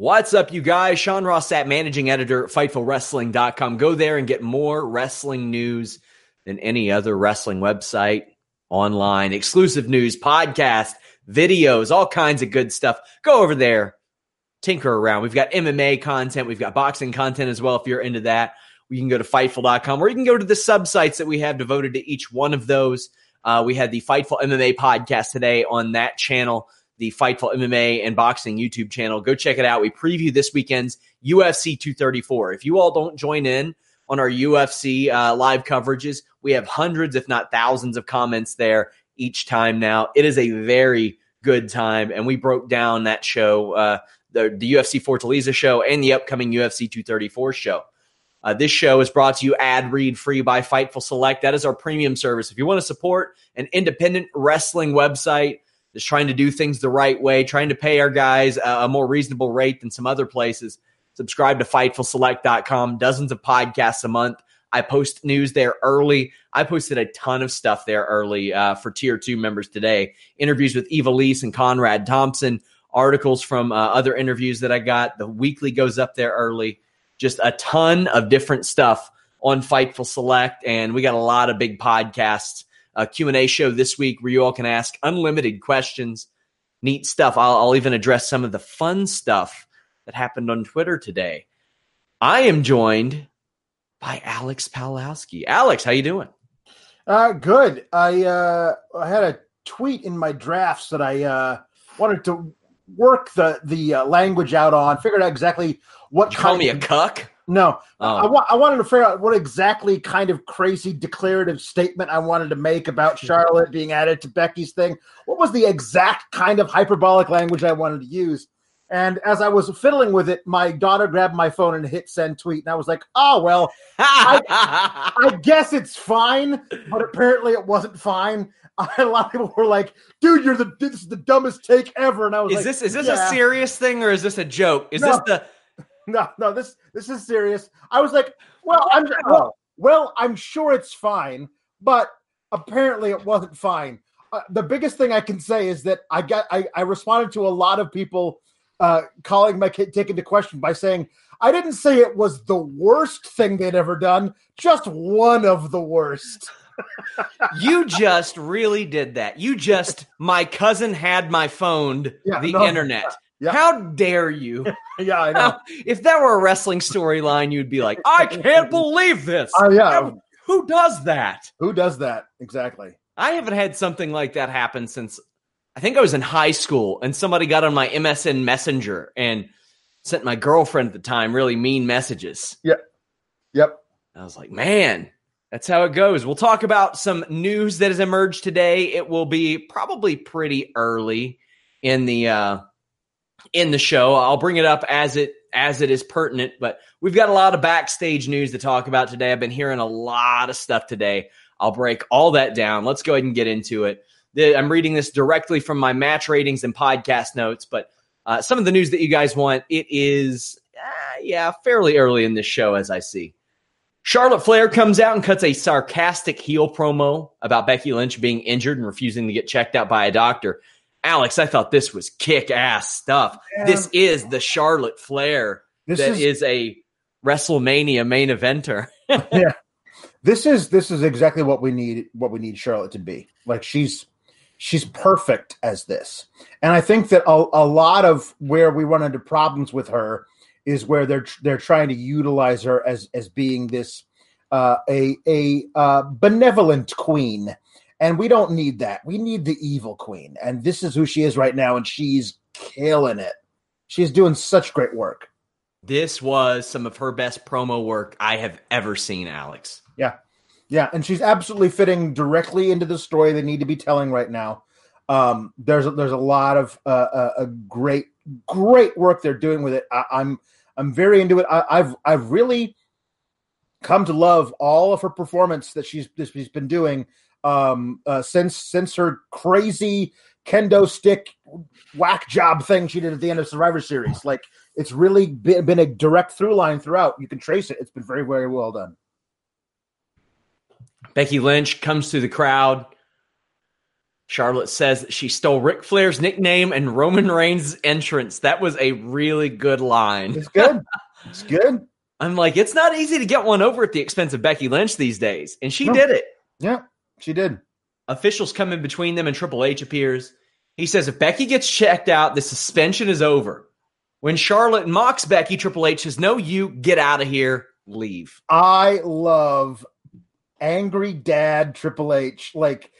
What's up, you guys? Sean Ross Sapp, managing editor, at FightfulWrestling.com. Go there and get more wrestling news than any other wrestling website online. Exclusive news, podcast, videos, all kinds of good stuff. Go over there, tinker around. We've got MMA content, we've got boxing content as well if you're into that. You can go to Fightful.com or you can go to the sub sites that we have devoted to each one of those. Uh, we had the Fightful MMA podcast today on that channel the Fightful MMA and Boxing YouTube channel. Go check it out. We preview this weekend's UFC 234. If you all don't join in on our UFC uh, live coverages, we have hundreds, if not thousands, of comments there each time now. It is a very good time, and we broke down that show, uh, the, the UFC Fortaleza show, and the upcoming UFC 234 show. Uh, this show is brought to you ad read free by Fightful Select. That is our premium service. If you want to support an independent wrestling website, just trying to do things the right way, trying to pay our guys a, a more reasonable rate than some other places. Subscribe to FightfulSelect.com. Dozens of podcasts a month. I post news there early. I posted a ton of stuff there early uh, for tier two members today. Interviews with Ivelisse and Conrad Thompson, articles from uh, other interviews that I got. The weekly goes up there early. Just a ton of different stuff on Fightful Select, and we got a lot of big podcasts a Q&A show this week where you all can ask unlimited questions, neat stuff. I'll, I'll even address some of the fun stuff that happened on Twitter today. I am joined by Alex Palowski. Alex, how you doing? Uh, good. I uh, I had a tweet in my drafts that I uh, wanted to work the the uh, language out on. Figured out exactly what. You call me a cuck? No, oh. I, wa- I wanted to figure out what exactly kind of crazy declarative statement I wanted to make about hmm. Charlotte being added to Becky's thing. What was the exact kind of hyperbolic language I wanted to use? And as I was fiddling with it, my daughter grabbed my phone and hit send tweet, and I was like, "Oh well, I, I guess it's fine." But apparently, it wasn't fine. a lot of people were like, "Dude, you're the this is the dumbest take ever," and I was is like, "This is this yeah. a serious thing or is this a joke? Is no. this the no, no, this this is serious. I was like, well, I'm well, well, I'm sure it's fine, but apparently it wasn't fine. Uh, the biggest thing I can say is that I got I, I responded to a lot of people uh, calling my kid take into question by saying I didn't say it was the worst thing they'd ever done, just one of the worst. you just really did that. You just my cousin had my phoned yeah, the no, internet. Yep. How dare you? yeah, I know. How, if that were a wrestling storyline, you'd be like, I can't believe this. Oh, uh, yeah. who does that? Who does that? Exactly. I haven't had something like that happen since I think I was in high school and somebody got on my MSN Messenger and sent my girlfriend at the time really mean messages. Yep. Yep. I was like, man, that's how it goes. We'll talk about some news that has emerged today. It will be probably pretty early in the uh in the show. I'll bring it up as it as it is pertinent, but we've got a lot of backstage news to talk about today. I've been hearing a lot of stuff today. I'll break all that down. Let's go ahead and get into it. I'm reading this directly from my match ratings and podcast notes, but Uh, some of the news that you guys want, it is, uh, yeah, fairly early in this show, as I see. Charlotte Flair comes out and cuts a sarcastic heel promo about Becky Lynch being injured and refusing to get checked out by a doctor. Alex, I thought this was kick ass stuff. Yeah. This is the Charlotte Flair this that is, is a WrestleMania main eventer. yeah. This is this is exactly what we need what we need Charlotte to be. Like she's she's perfect as this. And I think that a, a lot of where we run into problems with her is where they're they're trying to utilize her as as being this uh, a a uh, benevolent queen, and we don't need that. We need the evil queen, and this is who she is right now, and she's killing it. She's doing such great work. This was some of her best promo work I have ever seen, Alex. Yeah, yeah, and she's absolutely fitting directly into the story they need to be telling right now. Um, there's there's a lot of uh, uh, a great great work they're doing with it. I, I'm I'm very into it. I, have I've really come to love all of her performance that she's that she's been doing um, uh, since since her crazy kendo stick whack job thing she did at the end of Survivor Series. Like it's really been, been a direct through line throughout. You can trace it. It's been very very well done. Becky Lynch comes through the crowd. Charlotte says she stole Ric Flair's nickname and Roman Reigns' entrance. That was a really good line. It's good. It's good. I'm like, it's not easy to get one over at the expense of Becky Lynch these days. And she no. did it. Yeah, she did. Officials come in between them and Triple H appears. He says if Becky gets checked out, the suspension is over. When Charlotte mocks Becky, Triple H says, No, you get out of here, leave. I love angry dad Triple H. Like,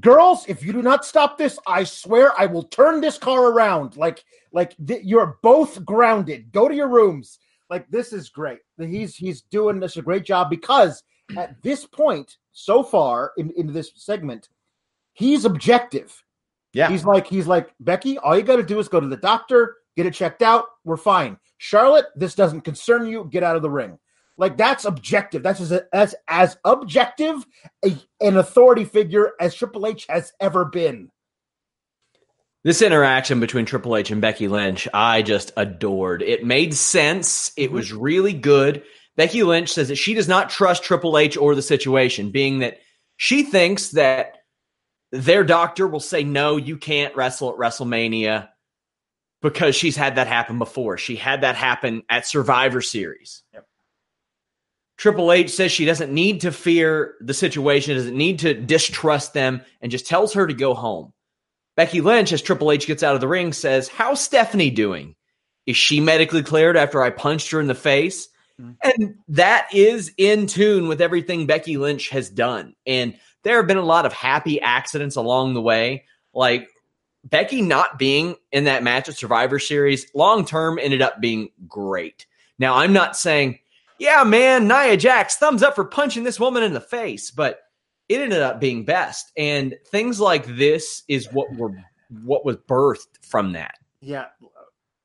girls, if you do not stop this, I swear I will turn this car around. Like, like th- you're both grounded. Go to your rooms. Like, this is great. He's he's doing this a great job because at this point, so far in, in this segment, he's objective. Yeah. He's like, he's like, Becky, all you got to do is go to the doctor, get it checked out. We're fine. Charlotte, this doesn't concern you. Get out of the ring. Like that's objective. That's as as, as objective a, an authority figure as Triple H has ever been. This interaction between Triple H and Becky Lynch, I just adored. It made sense. It mm-hmm. was really good. Becky Lynch says that she does not trust Triple H or the situation, being that she thinks that their doctor will say, no, you can't wrestle at WrestleMania because she's had that happen before. She had that happen at Survivor Series. Yep. Triple H says she doesn't need to fear the situation, doesn't need to distrust them, and just tells her to go home. Becky Lynch, as Triple H gets out of the ring, says, How's Stephanie doing? Is she medically cleared after I punched her in the face? Mm-hmm. And that is in tune with everything Becky Lynch has done. And there have been a lot of happy accidents along the way. Like Becky not being in that match at Survivor Series long term ended up being great. Now, I'm not saying yeah, man, Nia Jax, thumbs up for punching this woman in the face, but it ended up being best. And things like this is what were what was birthed from that. Yeah.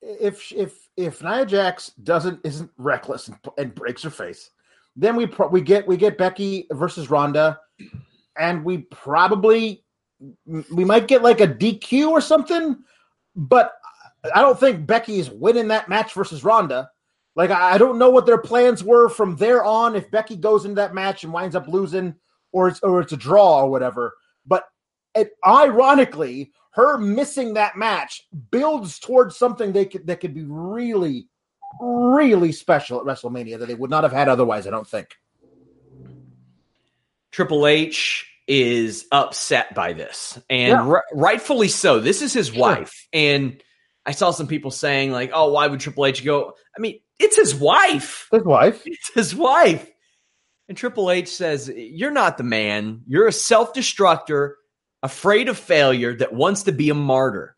If if if Nia Jax doesn't isn't reckless and, and breaks her face, then we pro- we get we get Becky versus Ronda, and we probably we might get like a DQ or something, but I don't think Becky is winning that match versus Ronda. Like I don't know what their plans were from there on. If Becky goes into that match and winds up losing, or it's or it's a draw or whatever. But it, ironically, her missing that match builds towards something they could that could be really, really special at WrestleMania that they would not have had otherwise. I don't think. Triple H is upset by this, and yeah. r- rightfully so. This is his sure. wife, and I saw some people saying like, "Oh, why would Triple H go?" I mean, it's his wife. His wife. It's his wife. And Triple H says, You're not the man. You're a self destructor, afraid of failure, that wants to be a martyr.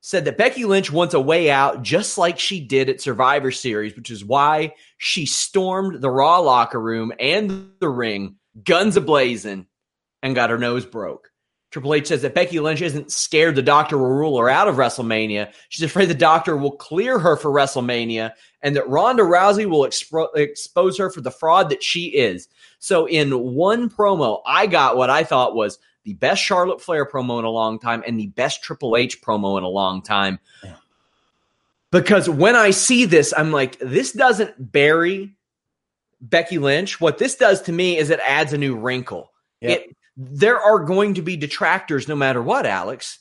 Said that Becky Lynch wants a way out, just like she did at Survivor Series, which is why she stormed the Raw locker room and the ring, guns ablazing, and got her nose broke. Triple H says that Becky Lynch isn't scared the doctor will rule her out of WrestleMania. She's afraid the doctor will clear her for WrestleMania and that Ronda Rousey will expo- expose her for the fraud that she is. So, in one promo, I got what I thought was the best Charlotte Flair promo in a long time and the best Triple H promo in a long time. because when I see this, I'm like, this doesn't bury Becky Lynch. What this does to me is it adds a new wrinkle. Yep. It, there are going to be detractors no matter what, Alex.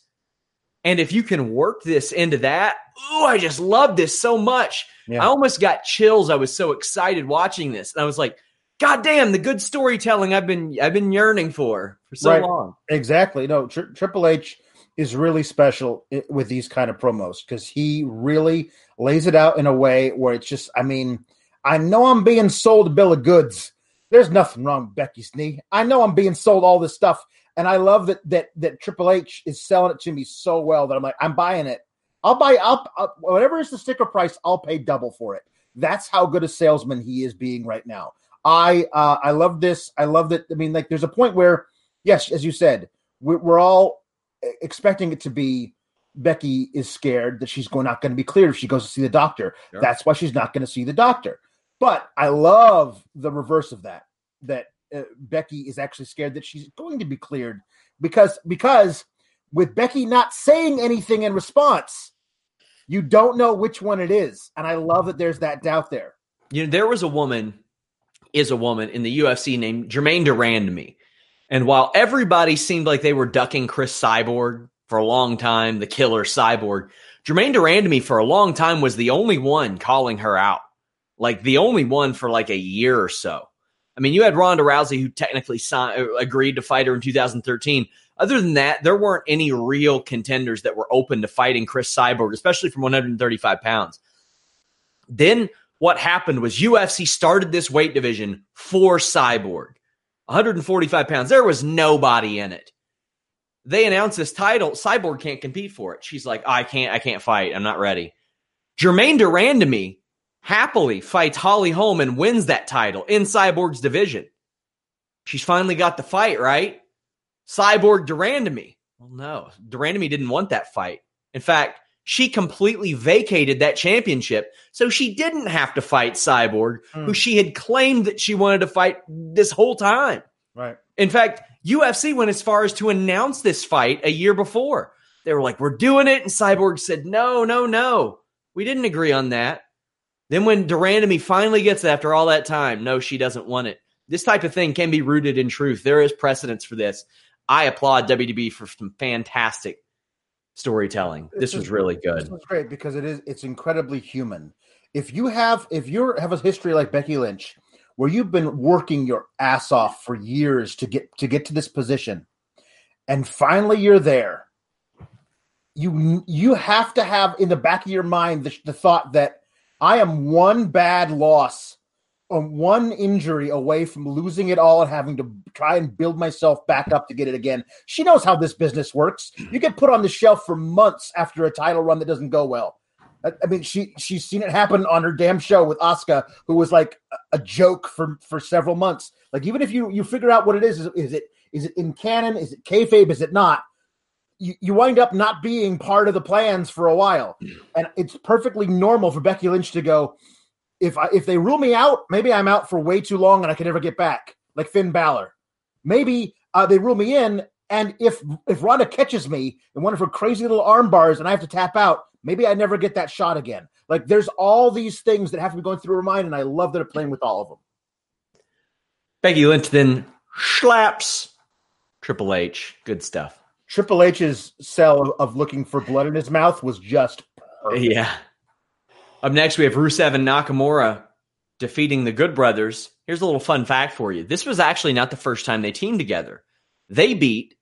And if you can work this into that, oh, I just love this so much. Yeah. I almost got chills. I was so excited watching this. And I was like, God damn, the good storytelling I've been I've been yearning for for so Right. long. Exactly. No, Tri- Triple H is really special with these kind of promos because he really lays it out in a way where it's just, I mean, I know I'm being sold a bill of goods. There's nothing wrong with Becky's knee. I know I'm being sold all this stuff. And I love that that that Triple H is selling it to me so well that I'm like, I'm buying it. I'll buy I'll, I'll whatever is the sticker price, I'll pay double for it. That's how good a salesman he is being right now. I uh, I love this. I love that. I mean, like, there's a point where, yes, as you said, we're, we're all expecting it to be Becky is scared that she's going not going to be cleared if she goes to see the doctor. Sure. That's why she's not going to see the doctor. But I love the reverse of that. That uh, Becky is actually scared that she's going to be cleared because because with Becky not saying anything in response, you don't know which one it is, and I love that there's that doubt there. You know, there was a woman, is a woman in the UFC named Germaine de Randamie. And while everybody seemed like they were ducking Cris Cyborg for a long time, the killer Cyborg, Germaine de Randamie for a long time was the only one calling her out. Like the only one for like a year or so. I mean, you had Ronda Rousey who technically signed, uh, agreed to fight her in 2013. Other than that, there weren't any real contenders that were open to fighting Cris Cyborg, especially from 135 pounds. Then what happened was UFC started this weight division for Cyborg. 145 pounds. There was nobody in it. They announced this title. Cyborg can't compete for it. She's like, I can't, I can't fight. I'm not ready. Germaine Durand to me happily fights Holly Holm and wins that title in Cyborg's division. She's finally got the fight, right? Cyborg de Randamie. Well, no, de Randamie didn't want that fight. In fact, she completely vacated that championship. So she didn't have to fight Cyborg, Hmm. who she had claimed that she wanted to fight this whole time. Right. In fact, UFC went as far as to announce this fight a year before. They were like, we're doing it. And Cyborg said, no, no, no. We didn't agree on that. Then when de Randamie finally gets it after all that time, no, she doesn't want it. This type of thing can be rooted in truth. There is precedence for this. I applaud WDB for some fantastic storytelling. This was really This good. was great because it is it's incredibly human. If you have if you have a history like Becky Lynch, where you've been working your ass off for years to get to get to this position, and finally you're there, you you have to have in the back of your mind the, the thought that I am one bad loss, um, one injury away from losing it all and having to try and build myself back up to get it again. She knows how this business works. You get put on the shelf for months after a title run that doesn't go well. I, I mean, she she's seen it happen on her damn show with Asuka, who was like a, a joke for for several months. Like even if you you figure out what it is, is, is it is it in canon? Is it kayfabe? Is it not? You, you wind up not being part of the plans for a while, and it's perfectly normal for Becky Lynch to go. If I, if they rule me out, maybe I'm out for way too long and I can never get back, like Finn Balor. Maybe uh, they rule me in, and if if Ronda catches me in one of her crazy little arm bars and I have to tap out, maybe I never get that shot again. Like there's all these things that have to be going through her mind, and I love that they're playing with all of them. Becky Lynch then slaps Triple H. Good stuff. Triple H's sell of, looking for blood in his mouth was just perfect. Yeah. Up next, we have Rusev and Nakamura defeating the Good Brothers. Here's a little fun fact for you. This was actually not the first time they teamed together. They beat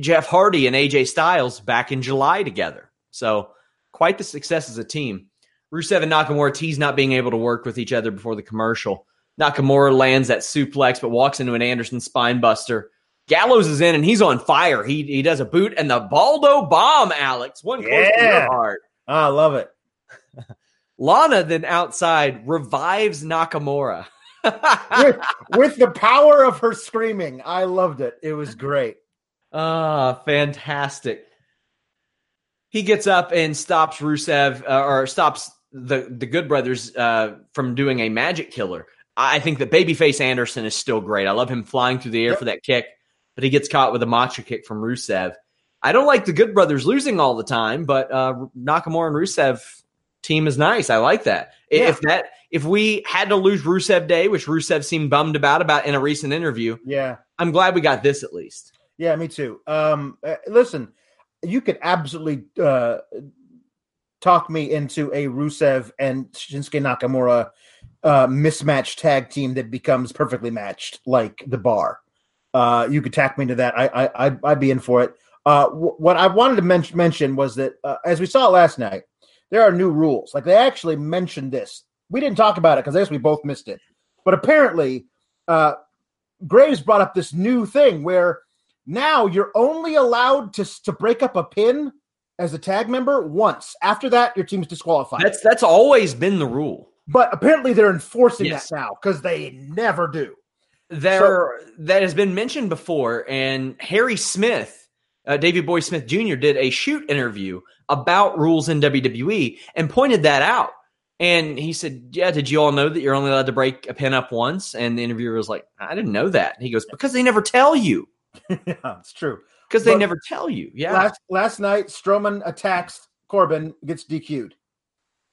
Jeff Hardy and AJ Styles back in July together. So, quite the success as a team. Rusev and Nakamura tease not being able to work with each other before the commercial. Nakamura lands that suplex, but walks into an Anderson spine buster. Gallows is in and he's on fire. He he does a boot and the Baldo bomb, Alex. One close to your heart. I love it. Lana then outside revives Nakamura. with, with the power of her screaming. I loved it. It was great. Ah, fantastic. He gets up and stops Rusev uh, or stops the the Good Brothers uh, from doing a magic killer. I think that Babyface Anderson is still great. I love him flying through the air Yep. for that kick, but he gets caught with a Machka kick from Rusev. I don't like the Good Brothers losing all the time, but uh, Nakamura and Rusev team is nice. I like that. Yeah. If that if we had to lose Rusev Day, which Rusev seemed bummed about about in a recent interview, Yeah. I'm glad we got this at least. Yeah, me too. Um, uh, listen, you could absolutely uh, talk me into a Rusev and Shinsuke Nakamura uh, mismatched tag team that becomes perfectly matched, like the bar. Uh, you could tack me into that. I, I, I'd, I'd be in for it. Uh, wh- what I wanted to men- mention was that, uh, as we saw last night, there are new rules. Like they actually mentioned this. We didn't talk about it because I guess we both missed it. But apparently, uh, Graves brought up this new thing where now you're only allowed to to break up a pin as a tag member once. After that, your team's disqualified. That's that's always been the rule. but apparently, they're enforcing Yes. that now because they never do. There that has been mentioned before, and Harry Smith, uh, Davey Boy Smith Jr. did a shoot interview about rules in WWE and pointed that out. And he said, "Yeah, did you all know that you're only allowed to break a pin up once?" And the interviewer was like, "I didn't know that." He goes, "Because they never tell you. yeah, it's true. Because they But- never tell you." Yeah, Last last night, Strowman attacks Corbin, gets DQ'd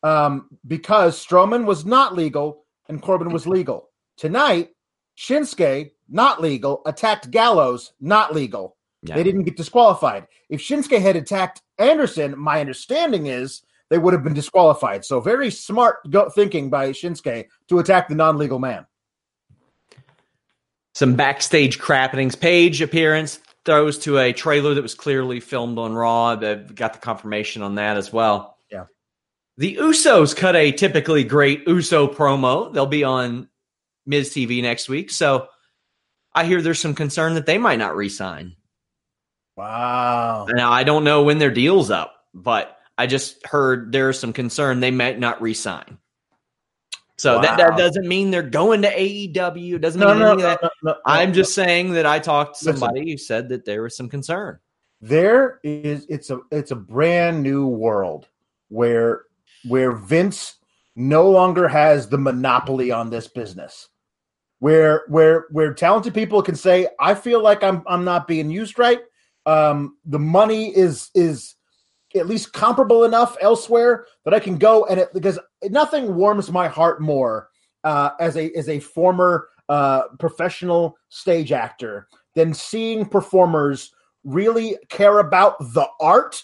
um, because Strowman was not legal and Corbin was legal. Tonight, Shinsuke, not legal, attacked Gallows, not legal. Yeah. They didn't get disqualified. If Shinsuke had attacked Anderson, my understanding is they would have been disqualified. So very smart go- thinking by Shinsuke to attack the non-legal man. some backstage crappenings. Page appearance throws to a trailer that was clearly filmed on Raw. They've got the confirmation on that as well. Yeah. The Usos cut a typically great Uso promo. They'll be on Miz TV next week. So I hear there's some concern that they might not re-sign. Wow. Now I don't know when their deal's up, but I just heard there's some concern they might not re-sign. So that, that doesn't mean they're going to AEW. It doesn't No, mean no, no, that. no, I'm just saying that I talked to Listen. somebody who said that there was some concern. there is it's a it's a brand new world where where Vince no longer has the monopoly on this business. Where where where talented people can say, I feel like I'm I'm not being used right. Um the money is is at least comparable enough elsewhere that I can go and it because nothing warms my heart more uh as a as a former uh professional stage actor than seeing performers really care about the art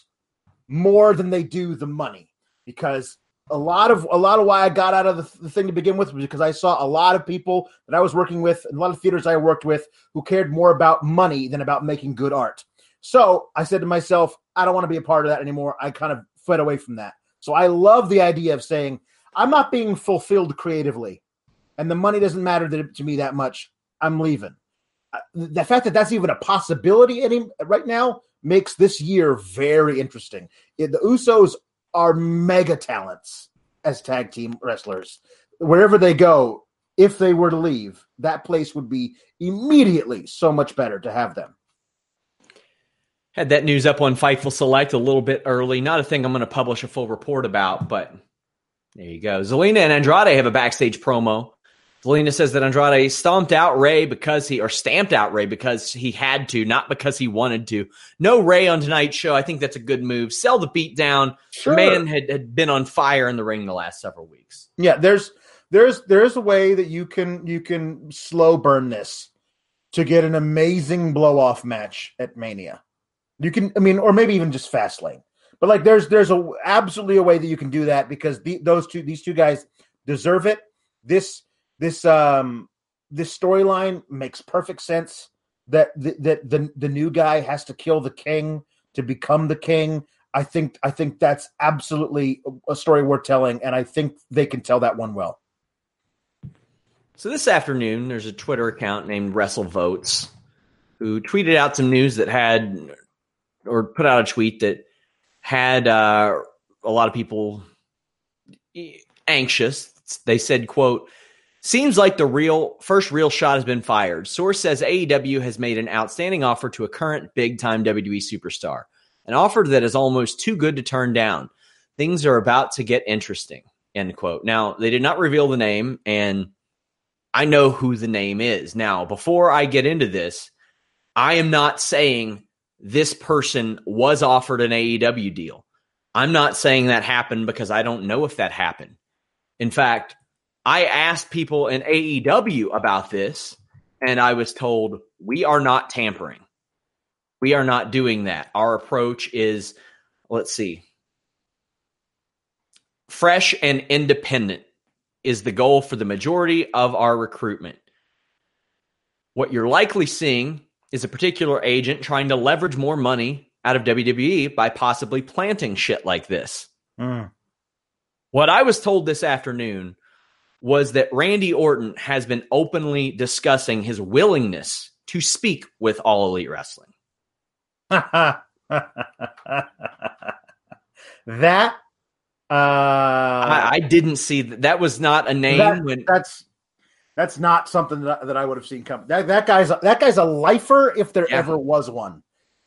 more than they do the money because a lot of a lot of why I got out of the, the thing to begin with was because I saw a lot of people that I was working with and a lot of theaters I worked with who cared more about money than about making good art. So I said to myself, I don't want to be a part of that anymore. I kind of fled away from that. So I love the idea of saying I'm not being fulfilled creatively, and the money doesn't matter to, me that much. I'm leaving uh, the fact that that's even a possibility any, right now makes this year very interesting. The Usos are mega talents as tag team wrestlers. Wherever they go, if they were to leave, that place would be immediately so much better to have them. Had that news up on Fightful Select a little bit early. Not a thing I'm going to publish a full report about, but there you go. Zelina and Andrade have a backstage promo. Zelina says that Andrade stomped out Rey because he, or stamped out Rey because he had to, not because he wanted to. No Rey on tonight's show. I think that's a good move. Sell the beat down. Sure. Man had, had been on fire in the ring the last several weeks. Yeah, there's there's there's a way that you can you can slow burn this to get an amazing blow off match at Mania. You can, I mean, or maybe even just fast lane. But like, there's there's a absolutely a way that you can do that because the, those two these two guys deserve it. This this um this storyline makes perfect sense. That the, that the the new guy has to kill the king to become the king. I think I think that's absolutely a story worth telling, and I think they can tell that one well. So this afternoon, there's a Twitter account named WrestleVotes who tweeted out some news that had, or put out a tweet that had uh, a lot of people anxious. They said, "quote Seems like the real first real shot has been fired. Source says AEW has made an outstanding offer to a current big time WWE superstar, an offer that is almost too good to turn down. Things are about to get interesting." End quote. Now they did not reveal the name, and I know who the name is. Now, before I get into this, I am not saying this person was offered an AEW deal. I'm not saying that happened because I don't know if that happened. In fact, I asked people in AEW about this, and I was told, we are not tampering. We are not doing that. Our approach is, let's see, fresh and independent is the goal for the majority of our recruitment. What you're likely seeing is a particular agent trying to leverage more money out of WWE by possibly planting shit like this. Mm. What I was told this afternoon was that Randy Orton has been openly discussing his willingness to speak with All Elite Wrestling. that uh I, I didn't see that. That was not a name that- when that's that's not something that, that I would have seen come. That, that guy's that guy's a lifer if there Yeah. ever was one.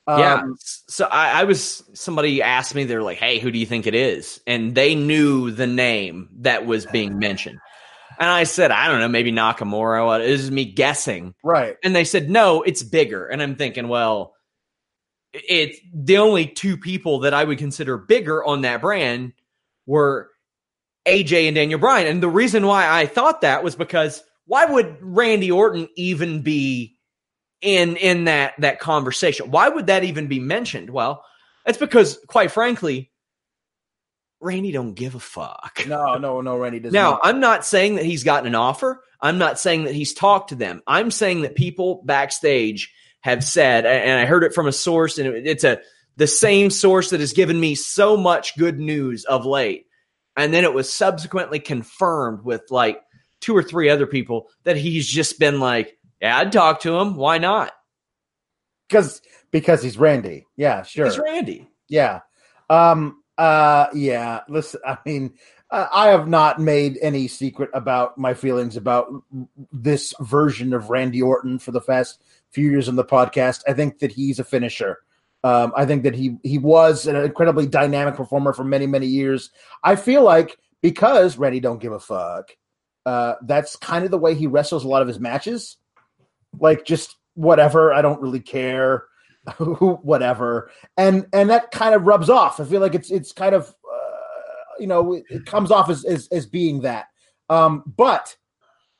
yeah. Um, So I, I was somebody asked me, they're like, "Hey, who do you think it is?" And they knew the name that was being mentioned. And I said, "I don't know, maybe Nakamura." This is me guessing. right. And they said, "No, it's bigger." And I'm thinking, well, it's the only two people that I would consider bigger on that brand were AJ and Daniel Bryan. And the reason why I thought that was because why would Randy Orton even be in in that that conversation? Why would that even be mentioned? Well, it's because quite frankly, Randy don't give a fuck. No, no, no, Randy doesn't. Now. I'm not saying that he's gotten an offer. I'm not saying that he's talked to them. I'm saying that people backstage have said, and I heard it from a source, and it's a the same source that has given me so much good news of late. And then it was subsequently confirmed with like two or three other people that he's just been like, "Yeah, I'd talk to him. Why not?" because because he's Randy. Yeah, sure. He's Randy. Yeah. Um. Uh. Yeah. Listen. I mean, uh, I have not made any secret about my feelings about this version of Randy Orton for the past few years on the podcast. I think that he's a finisher. Um, I think that he he was an incredibly dynamic performer for many many years. I feel like because Randy don't give a fuck. Uh, that's kind of the way he wrestles a lot of his matches. Like just whatever. I don't really care. whatever and and that kind of rubs off i feel like it's it's kind of uh, you know it, it comes off as, as as being that um but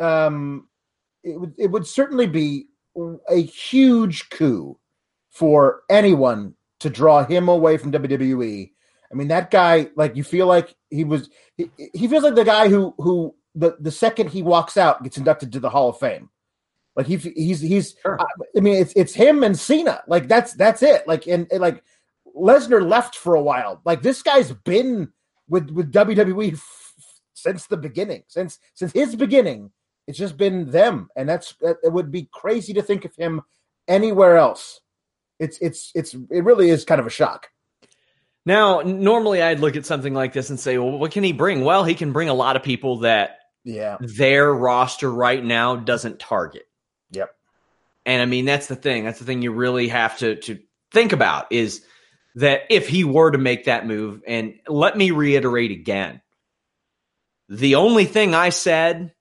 um it would it would certainly be a huge coup for anyone to draw him away from WWE. I mean, that guy, like, you feel like he was, he, he feels like the guy who, who, the, the second he walks out gets inducted to the Hall of Fame. Like he, he's, he's, Sure. I, mean, it's, it's him and Cena. Like that's, that's it. Like, and, and like Lesnar left for a while. Like this guy's been with, with WWE f- since the beginning, since, since his beginning. It's just been them, and that's that, it. Would be crazy to think of him anywhere else. It's it's it's it really is kind of a shock. Now, normally I'd look at something like this and say, well, what can he bring? Well, he can bring a lot of people that Yeah. their roster right now doesn't target. Yep. And I mean, that's the thing. That's the thing you really have to to think about is that if he were to make that move, and let me reiterate again, the only thing I said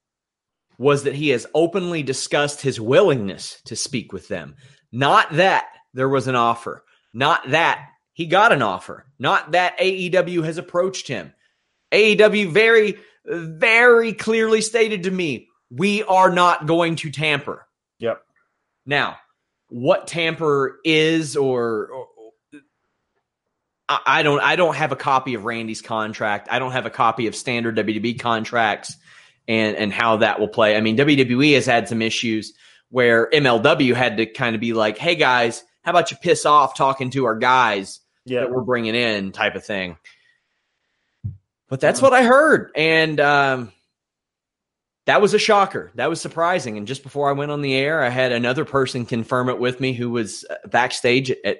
was that he has openly discussed his willingness to speak with them. Not that there was an offer. Not that he got an offer. Not that AEW has approached him. AEW very, very clearly stated to me, we are not going to tamper. Yep. Now, what tamper is or, or I, don't I don't have a copy of Randy's contract. I don't have a copy of standard WWE contracts and and how that will play. I mean, WWE has had some issues where MLW had to kind of be like, "Hey guys, how about you piss off talking to our guys Yeah. that we're bringing in?" type of thing. But that's what I heard, and um, that was a shocker. That was surprising. And just before I went on the air, I had another person confirm it with me who was uh, backstage at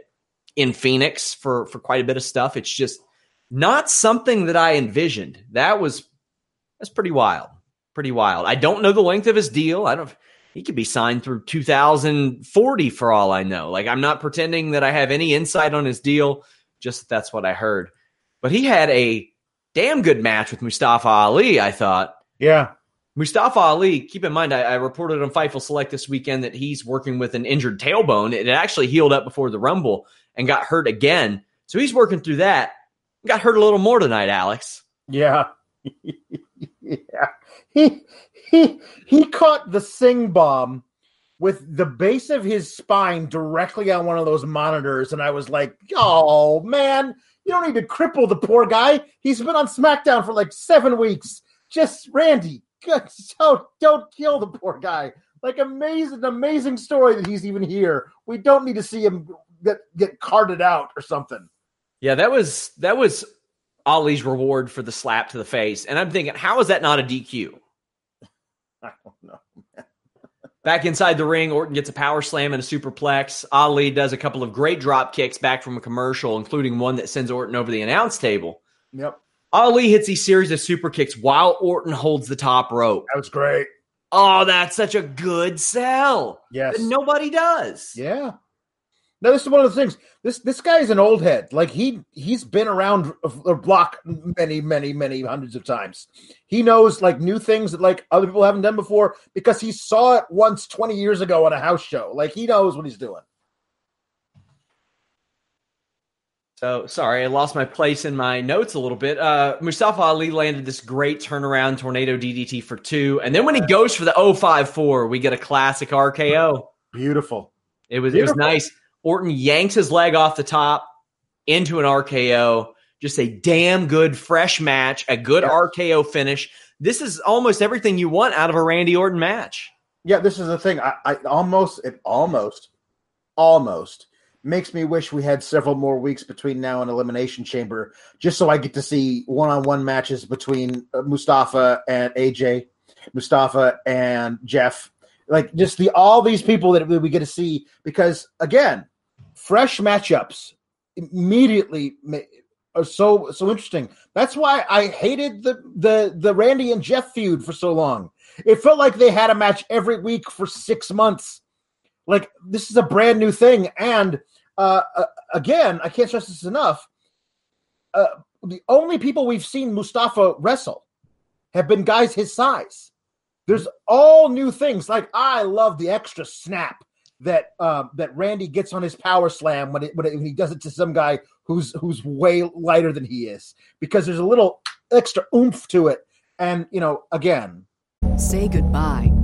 in Phoenix for for quite a bit of stuff. It's just not something that I envisioned. That was that's pretty wild. Pretty wild. I don't know the length of his deal. I don't he could be signed through 2040 for all I know. Like I'm not pretending that I have any insight on his deal, just that's what I heard. But he had a damn good match with Mustafa Ali, I thought. Yeah. Mustafa Ali, keep in mind, I, I reported on Fightful Select this weekend that he's working with an injured tailbone. It actually healed up before the Rumble and got hurt again. So he's working through that. Got hurt a little more tonight, Alex. Yeah. yeah. He he he caught the sing bomb with the base of his spine directly on one of those monitors, and I was like, "Oh man, you don't need to cripple the poor guy. He's been on SmackDown for like seven weeks. Just Randy, don't don't kill the poor guy. Like amazing, amazing story that he's even here. We don't need to see him get get carted out or something. Yeah, that was that was Ali's reward for the slap to the face, and I'm thinking, how is that not a DQ? I don't know. Back inside the ring, Orton gets a power slam and a superplex. Ali does a couple of great drop kicks back from a commercial, including one that sends Orton over the announce table. Yep. Ali hits a series of super kicks while Orton holds the top rope. That was great. Oh, that's such a good sell. Yes. That nobody does. Yeah. No, this is one of the things. This this guy is an old head. Like he he's been around the block many, many, many hundreds of times. He knows like new things that like other people haven't done before because he saw it once 20 years ago on a house show. Like he knows what he's doing. So sorry, I lost my place in my notes a little bit. Uh, Mustafa Ali landed this great turnaround tornado DDT for two, and then when he goes for the 054, we get a classic RKO. Beautiful. It was Beautiful. it was nice. Orton yanks his leg off the top into an RKO. Just a damn good fresh match, a good Yeah. RKO finish. This is almost everything you want out of a Randy Orton match. Yeah, this is the thing. I, I almost it almost almost makes me wish we had several more weeks between now and Elimination Chamber, just so I get to see one-on-one matches between uh, Mustafa and AJ, Mustafa and Jeff, like just the all these people that we get to see. Because again, fresh matchups immediately are so so interesting. That's why I hated the the the Randy and Jeff feud for so long. It felt like they had a match every week for six months. Like this is a brand new thing, and uh, uh, again, I can't stress this enough. Uh, the only people we've seen Mustafa wrestle have been guys his size. There's all new things. Like I love the extra snap that uh, that Randy gets on his power slam when, it, when, it, when he does it to some guy who's who's way lighter than he is, because there's a little extra oomph to it. And you know, again, Say goodbye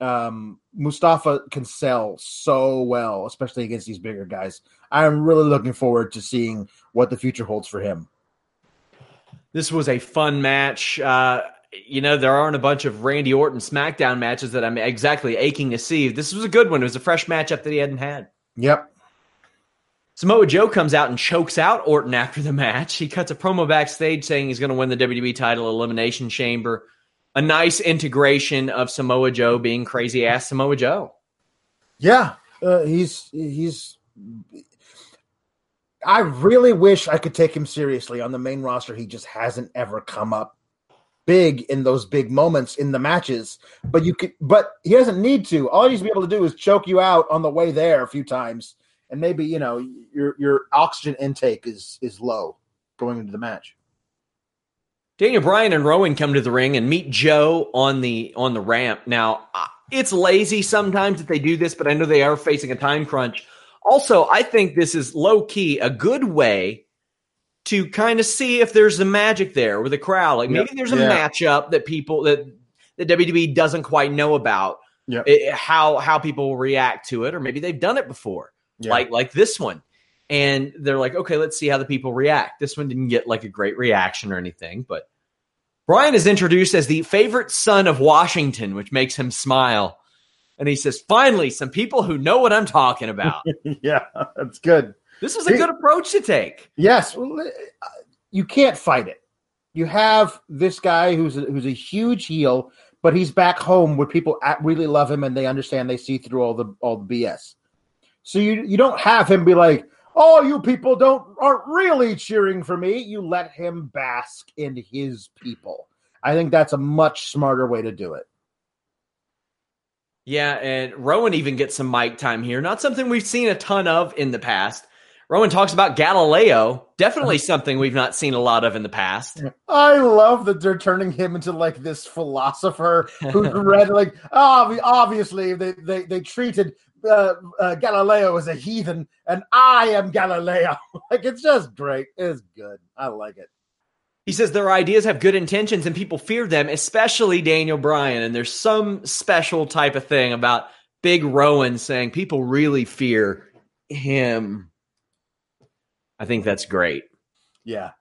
Um, Mustafa can sell so well, especially against these bigger guys. I'm really looking forward to seeing what the future holds for him. This was a fun match. Uh, you know, there aren't a bunch of Randy Orton SmackDown matches that I'm exactly aching to see. This was a good one. It was a fresh matchup that he hadn't had. Yep. Samoa Joe comes out and chokes out Orton after the match. He cuts a promo backstage saying he's going to win the WWE title Elimination Chamber. A nice integration of Samoa Joe being crazy ass Samoa Joe. Yeah, uh, he's he's. I really wish I could take him seriously on the main roster. He just hasn't ever come up big in those big moments in the matches. But you could, but he doesn't need to. All he needs to be able to do is choke you out on the way there a few times, and maybe you know your your oxygen intake is is low going into the match. Daniel Bryan and Rowan come to the ring and meet Joe on the on the ramp. Now, it's lazy sometimes that they do this, but I know they are facing a time crunch. Also, I think this is low key a good way to kind of see if there's some magic there with the crowd. Like maybe Yep. there's a Yeah. matchup that people that the WWE doesn't quite know about. Yep. It- how how people will react to it, or maybe they've done it before, Yeah. like like this one. And they're like, okay, let's see how the people react. This one didn't get like a great reaction or anything, but Bryan is introduced as the favorite son of Washington, which makes him smile. And he says, finally, some people who know what I'm talking about. yeah, that's good. This is a good approach to take. Yes, uh, you can't fight it. You have this guy who's a, who's a huge heel, but he's back home where people really love him and they understand they see through all the all the BS. So you you don't have him be like, "Oh, you people don't aren't really cheering for me." You let him bask in his people. I think that's a much smarter way to do it. Yeah, and Rowan even gets some mic time here. Not something we've seen a ton of in the past. Rowan talks about Galileo. Definitely uh-huh. something we've not seen a lot of in the past. I love that they're turning him into like this philosopher who's read like oh, obviously they they they treated uh, uh, Galileo as a heathen, and I am Galileo. like it's just great. It's good. I like it. He says their ideas have good intentions and people fear them, especially Daniel Bryan. And there's some special type of thing about Big Rowan saying people really fear him. I think that's great. Yeah.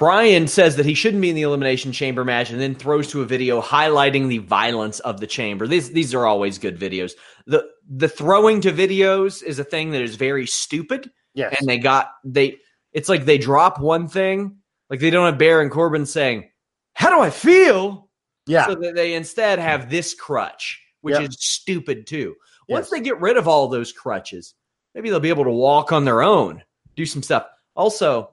Bryan says that he shouldn't be in the Elimination Chamber match and then throws to a video highlighting the violence of the chamber. These these are always good videos. The the throwing to videos is a thing that is very stupid. Yes. And they got they it's like they drop one thing, like they don't have Baron Corbin saying, How do I feel? Yeah. So that they instead have this crutch, which yep. is stupid too. Once yes. they get rid of all those crutches, maybe they'll be able to walk on their own, do some stuff. Also,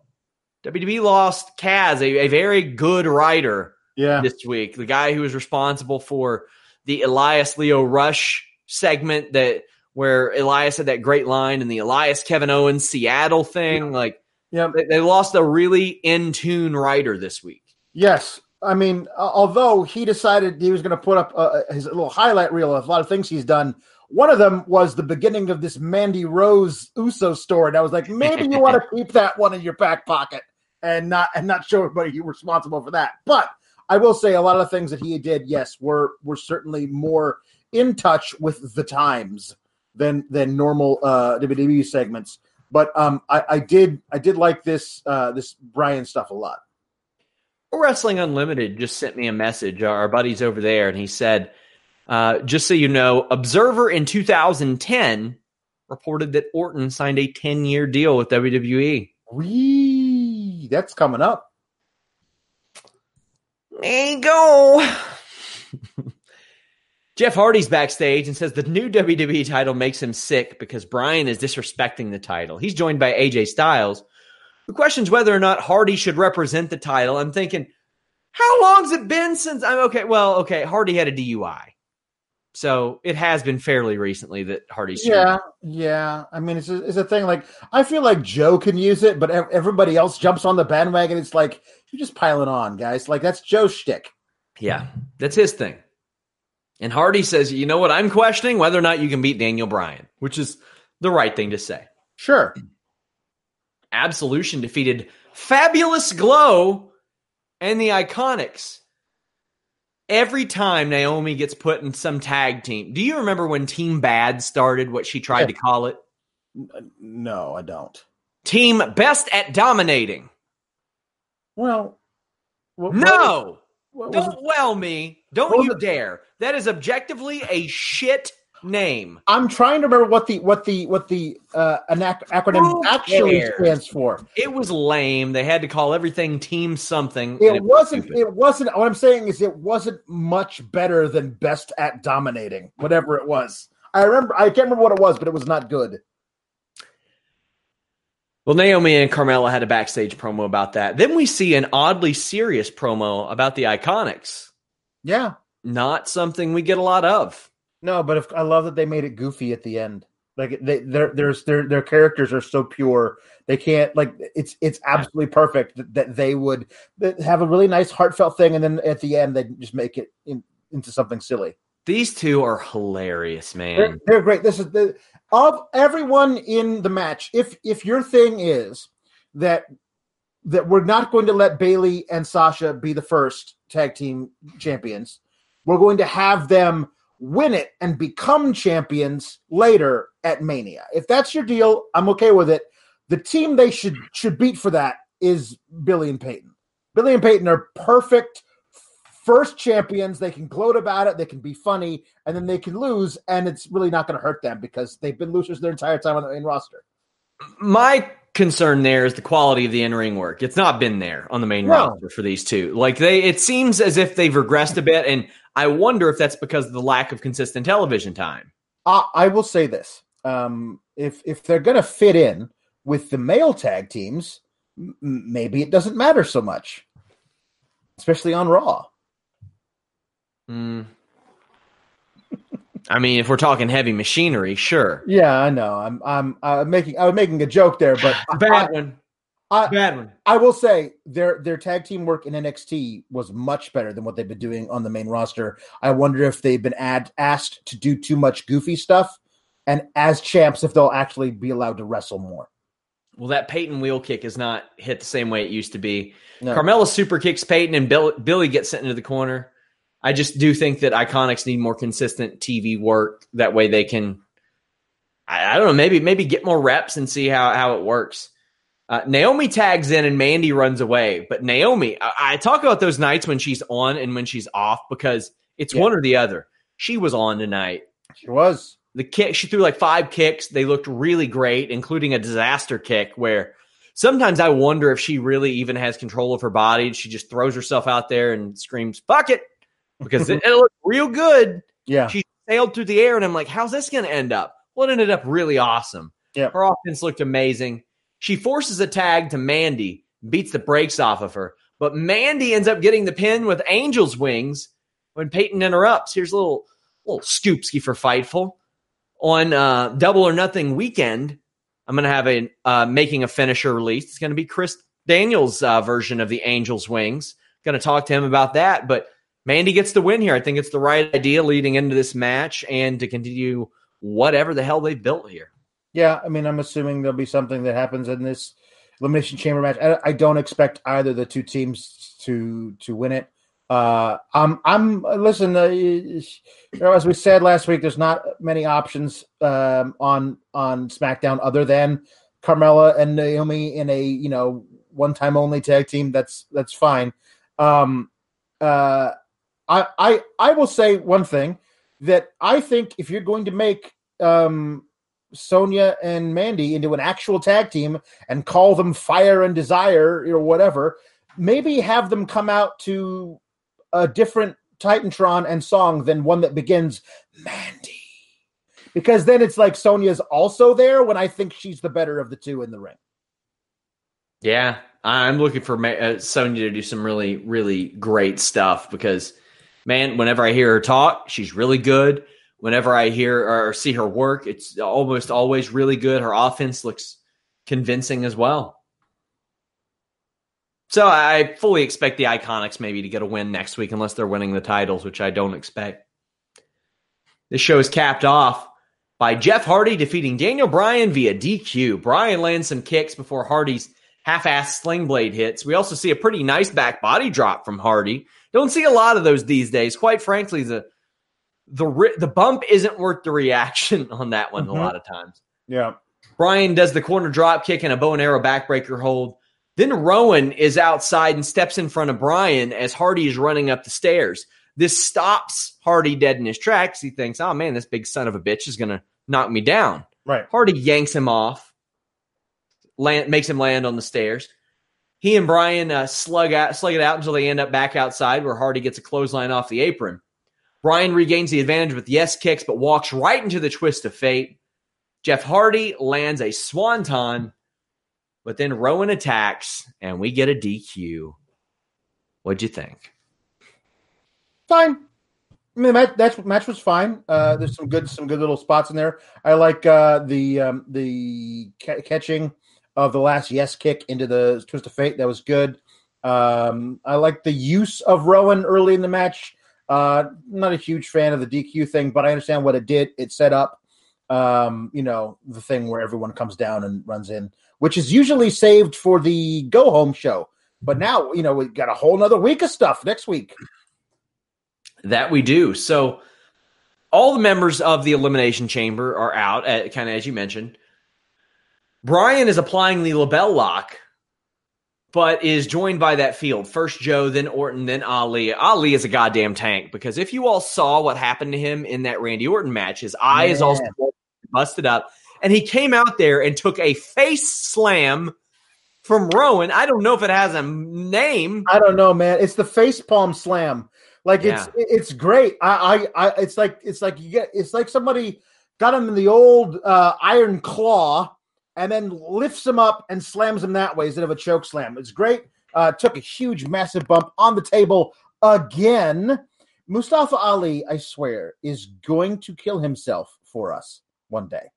WWE lost Kaz, a, a very good writer yeah. this week. The guy who was responsible for the Elias Leo Rush segment that where Elias had that great line and the Elias Kevin Owens Seattle thing. Yeah. Like, yeah, they, they, lost a really in tune writer this week. Yes. I mean, uh, although he decided he was going to put up uh, his little highlight reel of a lot of things he's done, one of them was the beginning of this Mandy Rose Uso story. And I was like, maybe you want to keep that one in your back pocket and not and not show everybody you're responsible for that. But I will say a lot of the things that he did, yes, were were certainly more in touch with the times than than normal uh, WWE segments. But um, I, I did I did like this uh, this Bryan stuff a lot. Wrestling Unlimited just sent me a message. Our buddies over there, and he said, uh, "Just so you know, Observer in 2010 reported that Orton signed a 10 year deal with WWE." Wee, that's coming up. There you go. Jeff Hardy's backstage and says the new WWE title makes him sick because Bryan is disrespecting the title. He's joined by AJ Styles, who questions whether or not Hardy should represent the title. I'm thinking, how long's it been since I'm okay? Well, okay, Hardy had a DUI. So it has been fairly recently that Hardy's. Yeah, yeah. I mean, it's a, it's a thing. Like I feel like Joe can use it, but everybody else jumps on the bandwagon. It's like you're just piling on, guys. Like that's Joe's shtick. Yeah, that's his thing. And Hardy says, "You know what? I'm questioning whether or not you can beat Daniel Bryan, which is the right thing to say." Sure. Absolution defeated Fabulous Glow and the Iconics every time Naomi gets put in some tag team, do you remember when Team Bad started, what she tried yeah. to call it? No, I don't. Team Best at Dominating. Well, what, no, what, what don't well me. Don't you dare. That is objectively a shit name. I'm trying to remember what the what the what the uh, an ac- acronym actually stands for. It was lame. They had to call everything Team something. It, it wasn't. Was it wasn't. What I'm saying is, it wasn't much better than Best at Dominating, whatever it was. I remember. I can't remember what it was, but it was not good. Well, Naomi and Carmella had a backstage promo about that. Then we see an oddly serious promo about the Iconics. Yeah. Not something we get a lot of. No, but if, I love that they made it goofy at the end. Like they, their, there's their their characters are so pure. They can't like it's it's absolutely perfect that, that they would have a really nice heartfelt thing, and then at the end they just make it in, into something silly. These two are hilarious, man. They're, they're great. This is the of everyone in the match. If if your thing is that that we're not going to let Bayley and Sasha be the first tag team champions, we're going to have them win it, and become champions later at Mania. If that's your deal, I'm okay with it. The team they should should beat for that is Billie and Peyton. Billie and Peyton are perfect first champions. They can gloat about it, they can be funny, and then they can lose, and it's really not going to hurt them because they've been losers their entire time on the main roster. My concern there is the quality of the in-ring work. It's not been there on the main No. roster for these two. Like they it seems as if they've regressed a bit and I wonder if that's because of the lack of consistent television time. I, I will say this: um, if if they're going to fit in with the male tag teams, m- maybe it doesn't matter so much, especially on Raw. Mm. I mean, if we're talking heavy machinery, sure. Yeah, I know. I'm I'm I'm making I was making a joke there, but Bad I, one. I, Bad one. I will say their their tag team work in NXT was much better than what they've been doing on the main roster. I wonder if they've been ad, asked to do too much goofy stuff, and as champs, if they'll actually be allowed to wrestle more. Well, that Peyton wheel kick is not hit the same way it used to be. No. Carmella super kicks Peyton and Bill, Billie gets sent into the corner. I just do think that Iconics need more consistent TV work. That way they can, I, I don't know, maybe maybe get more reps and see how, how it works. Uh, Naomi tags in and Mandy runs away. But Naomi, I, I talk about those nights when she's on and when she's off because it's Yeah. one or the other. She was on tonight. She was. The kick, she threw like five kicks. They looked really great, including a disaster kick where sometimes I wonder if she really even has control of her body. She just throws herself out there and screams, fuck it, because it, it looked real good. Yeah. She sailed through the air, and I'm like, how's this going to end up? Well, it ended up really awesome. Yeah. Her offense looked amazing. She forces a tag to Mandy, beats the brakes off of her, but Mandy ends up getting the pin with Angel's wings when Peyton interrupts. Here's a little little scoopski for Fightful on uh, Double or Nothing weekend. I'm going to have a uh, making a finisher release. It's going to be Chris Daniels' uh, version of the Angel's Wings. Going to talk to him about that. But Mandy gets the win here. I think it's the right idea leading into this match and to continue whatever the hell they've built here. Yeah, I mean, I'm assuming there'll be something that happens in this elimination chamber match. I, don't expect either of the two teams to to win it. Uh, I'm I'm listen. Uh, as we said last week, there's not many options um, on on SmackDown other than Carmella and Naomi in a you know one time only tag team. That's that's fine. Um, uh, I I I will say one thing that I think if you're going to make um Sonya and Mandy into an actual tag team and call them Fire and Desire or whatever, maybe have them come out to a different Titantron and song than one that begins Mandy. Because then it's like Sonya's also there when I think she's the better of the two in the ring. Yeah, I'm looking for Ma- uh, Sonya to do some really, really great stuff because, man, whenever I hear her talk, she's really good. Whenever I hear or see her work, it's almost always really good. Her offense looks convincing as well. So I fully expect the Iconics maybe to get a win next week, unless they're winning the titles, which I don't expect. This show is capped off by Jeff Hardy defeating Daniel Bryan via DQ. Bryan lands some kicks before Hardy's half-ass sling blade hits. We also see a pretty nice back body drop from Hardy. Don't see a lot of those these days. Quite frankly, the the ri- the bump isn't worth the reaction on that one Mhm. a lot of times. Yeah. Bryan does the corner drop kick and a bow and arrow backbreaker hold. Then Rowan is outside and steps in front of Bryan as Hardy is running up the stairs. This stops Hardy dead in his tracks. He thinks, oh man, this big son of a bitch is going to knock me down. Right. Hardy yanks him off, land, makes him land on the stairs. He and Bryan uh, slug out, slug it out until they end up back outside, where Hardy gets a clothesline off the apron. Bryan regains the advantage with yes kicks, but walks right into the twist of fate. Jeff Hardy lands a swanton, but then Rowan attacks, and we get a DQ. What'd you think? Fine. I mean, match, match was fine. Uh, there's some good, some good little spots in there. I like uh, the um, the ca- catching of the last yes kick into the twist of fate. That was good. Um, I like the use of Rowan early in the match. Uh, not a huge fan of the DQ thing, but I understand what it did. It set up, um, you know, the thing where everyone comes down and runs in, which is usually saved for the go home show. But now, you know, we got a whole nother week of stuff next week. That we do. So all the members of the Elimination Chamber are out, kind of as you mentioned. Bryan is applying the LeBell Lock, but is joined by that field. First Joe, then Orton, then Ali. Ali is a goddamn tank because if you all saw what happened to him in that Randy Orton match, his eye is also busted up. And he came out there and took a face slam from Rowan. I don't know if it has a name. I don't know, man. It's the face palm slam. Like yeah. it's it's great. I, I I it's like it's like you get it's like somebody got him in the old uh, iron claw and then lifts him up and slams him that way instead of a choke slam. It's great. Uh, took a huge, massive bump on the table again. Mustafa Ali, I swear, is going to kill himself for us one day.